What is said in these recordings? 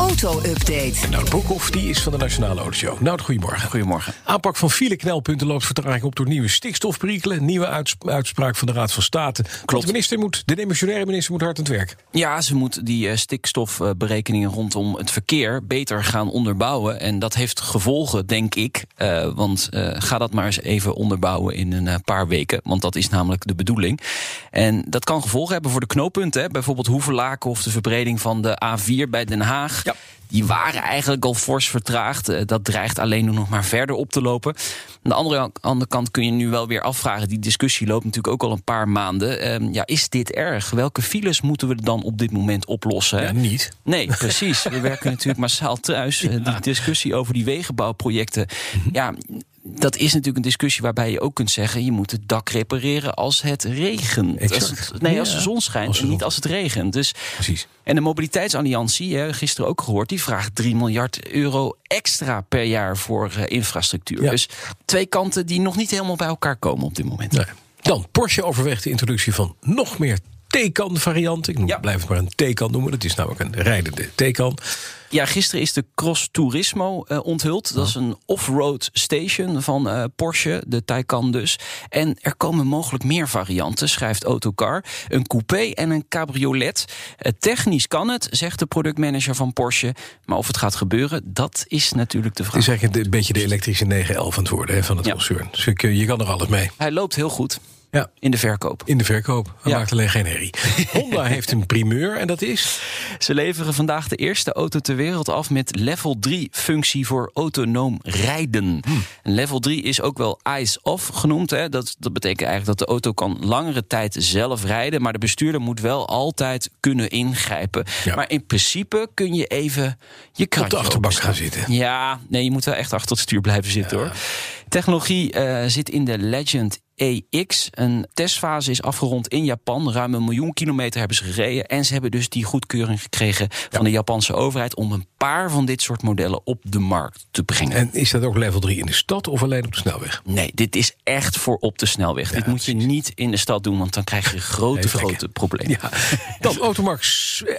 Auto-update. Nou, Broekhoff die is van de Nationale Autoshow. Nou, goedemorgen. Goedemorgen. Aanpak van fileknelpunten loopt vertraging op door nieuwe stikstofperikelen. Nieuwe uits- uitspraak van de Raad van State. Klopt. De, minister moet, de demissionaire minister moet hard aan het werk. Ja, ze moet die eh, stikstofberekeningen rondom het verkeer beter gaan onderbouwen. En dat heeft gevolgen, denk ik. Eh, want eh, ga dat maar eens even onderbouwen in een paar weken. Want dat is namelijk de bedoeling. En dat kan gevolgen hebben voor de knooppunten. Hè. Bijvoorbeeld Hoevelaken of de verbreding van de A4 bij Den Haag. Ja. Die waren eigenlijk al fors vertraagd. Eh, Dat dreigt alleen nog maar verder op te lopen. Aan de andere, andere kant kun je nu wel weer afvragen. Die discussie loopt natuurlijk ook al een paar maanden. Ehm, ja, is dit erg? Welke files moeten we dan op dit moment oplossen? Ja, niet. Nee, precies. We werken natuurlijk massaal thuis. Eh, Die discussie over die wegenbouwprojecten. Mhm. Ja, dat is natuurlijk een discussie waarbij je ook kunt zeggen... je moet het dak repareren als het regent. Exact. Als het- nee, als de zon schijnt Als de en niet als het regent. Dus, Precies. en de Mobiliteitsalliantie, hè, gisteren ook gehoord... die vraagt 3 miljard euro extra per jaar voor eh, infrastructuur. Ja. Dus twee kanten die nog niet helemaal bij elkaar komen op dit moment. Nee. Dan, Porsche overweegt de introductie van nog meer Taycan-varianten. Ik noem, Ja. blijf het maar een Taycan noemen. Dat is namelijk een rijdende Taycan. Ja, gisteren is de Cross Turismo eh, onthuld. Dat is een off-road station van eh, Porsche, de Taycan dus. En er komen mogelijk meer varianten, schrijft Autocar. Een coupé en een cabriolet. Eh, technisch kan het, zegt de productmanager van Porsche. Maar of het gaat gebeuren, dat is natuurlijk de Het vraag. is eigenlijk een beetje de elektrische 911 aan het worden hè, van het Ja. concern. Dus je kan er alles mee. Hij loopt heel goed Ja. in de verkoop. In de verkoop. Hij Ja. maakt alleen geen herrie. Honda heeft een primeur en dat is... Ze leveren vandaag de eerste auto ter wereld af met level 3 functie voor autonoom rijden. En level 3 is ook wel eyes-off genoemd. Hè. Dat, dat betekent eigenlijk dat de auto kan langere tijd zelf rijden, maar de bestuurder moet wel altijd kunnen ingrijpen. Ja. Maar in principe kun je even je krantje Op de achterbak gaan zitten. Ja, nee, je moet wel echt achter het stuur blijven zitten hoor. Technologie eh, zit in de Legend EX. Een testfase is afgerond in Japan. Ruim een miljoen kilometer hebben ze gereden. En ze hebben dus die goedkeuring gekregen van de Japanse overheid... om een paar van dit soort modellen op de markt te brengen. En is dat ook level 3 in de stad of alleen op de snelweg? Nee, dit is echt voor op de snelweg. dit moet je niet in de stad doen, want dan krijg je grote, grote problemen. Ja. Dan eh,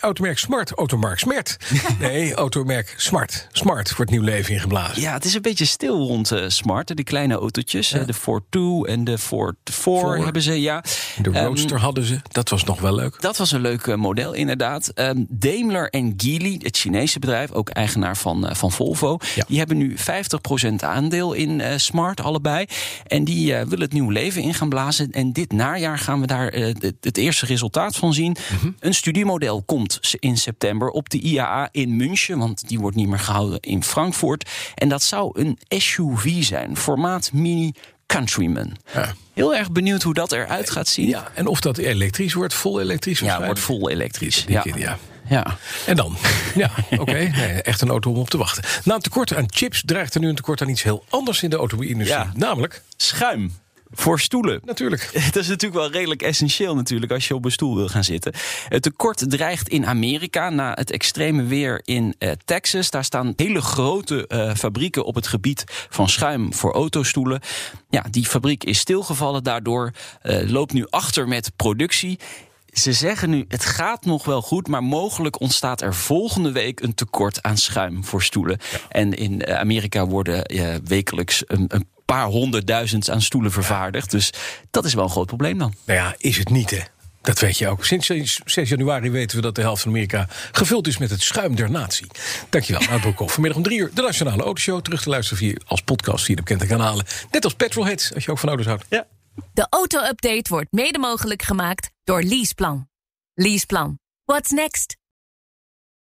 automerk Smart, automerk Smart. Nee, automerk Smart. Smart wordt nieuw leven ingeblazen. Ja, het is een beetje stil rond eh, Smart. De kleine autootjes, de Ford 2 en de Ford 4 Four. hebben ze, ja. De Ehm, Roadster hadden ze, dat was nog wel leuk. Dat was een leuk eh, model, inderdaad. Ehm, Daimler en Geely, het Chinese bedrijf, ook eigenaar van, eh, van Volvo, Ja. die hebben nu 50% aandeel in Smart, allebei. En die willen het nieuw leven in gaan blazen. En dit najaar gaan we daar het, het eerste resultaat van zien. Mhm. Een studiemodel komt in september op de IAA in München, want die wordt niet meer gehouden in Frankfurt. En dat zou een SUV zijn, formaat Mini Countryman. Ja. Heel erg benieuwd hoe dat eruit gaat zien. Ja, en of dat elektrisch wordt, vol elektrisch Ja, waarschijnlijk. wordt vol elektrisch. Ja. ja. ja. En dan? Ja, oké. Nee, echt een auto om op te wachten. Na een tekort aan chips dreigt er nu een tekort aan iets heel anders in de auto-industrie. Ja. Namelijk, Schuim voor stoelen. natuurlijk, Dat is natuurlijk wel redelijk essentieel natuurlijk als je op een stoel wil gaan zitten. Het tekort dreigt in Amerika na het extreme weer in eh, Texas. Daar staan hele grote eh, fabrieken op het gebied van schuim voor autostoelen. Ja, die fabriek is stilgevallen daardoor, eh, loopt nu achter met productie. Ze zeggen nu, het gaat nog wel goed, maar mogelijk ontstaat er volgende week een tekort aan schuim voor stoelen. En in Amerika worden wekelijks een, een paar honderdduizend aan stoelen vervaardigd. Dus dat is wel een groot probleem dan. nou ja, is het niet hè. Dat weet je ook. Sinds 6 januari weten we dat de helft van Amerika gevuld is met het schuim der natie. Dankjewel, Nout Broekhoff. Vanmiddag om drie uur de Nationale Autoshow. Terug te luisteren via, als podcast via de bekende kanalen. Net als Petrolheads, als je ook van auto's houdt. Ja. De auto-update wordt mede mogelijk gemaakt door Leaseplan. Leaseplan. What's next?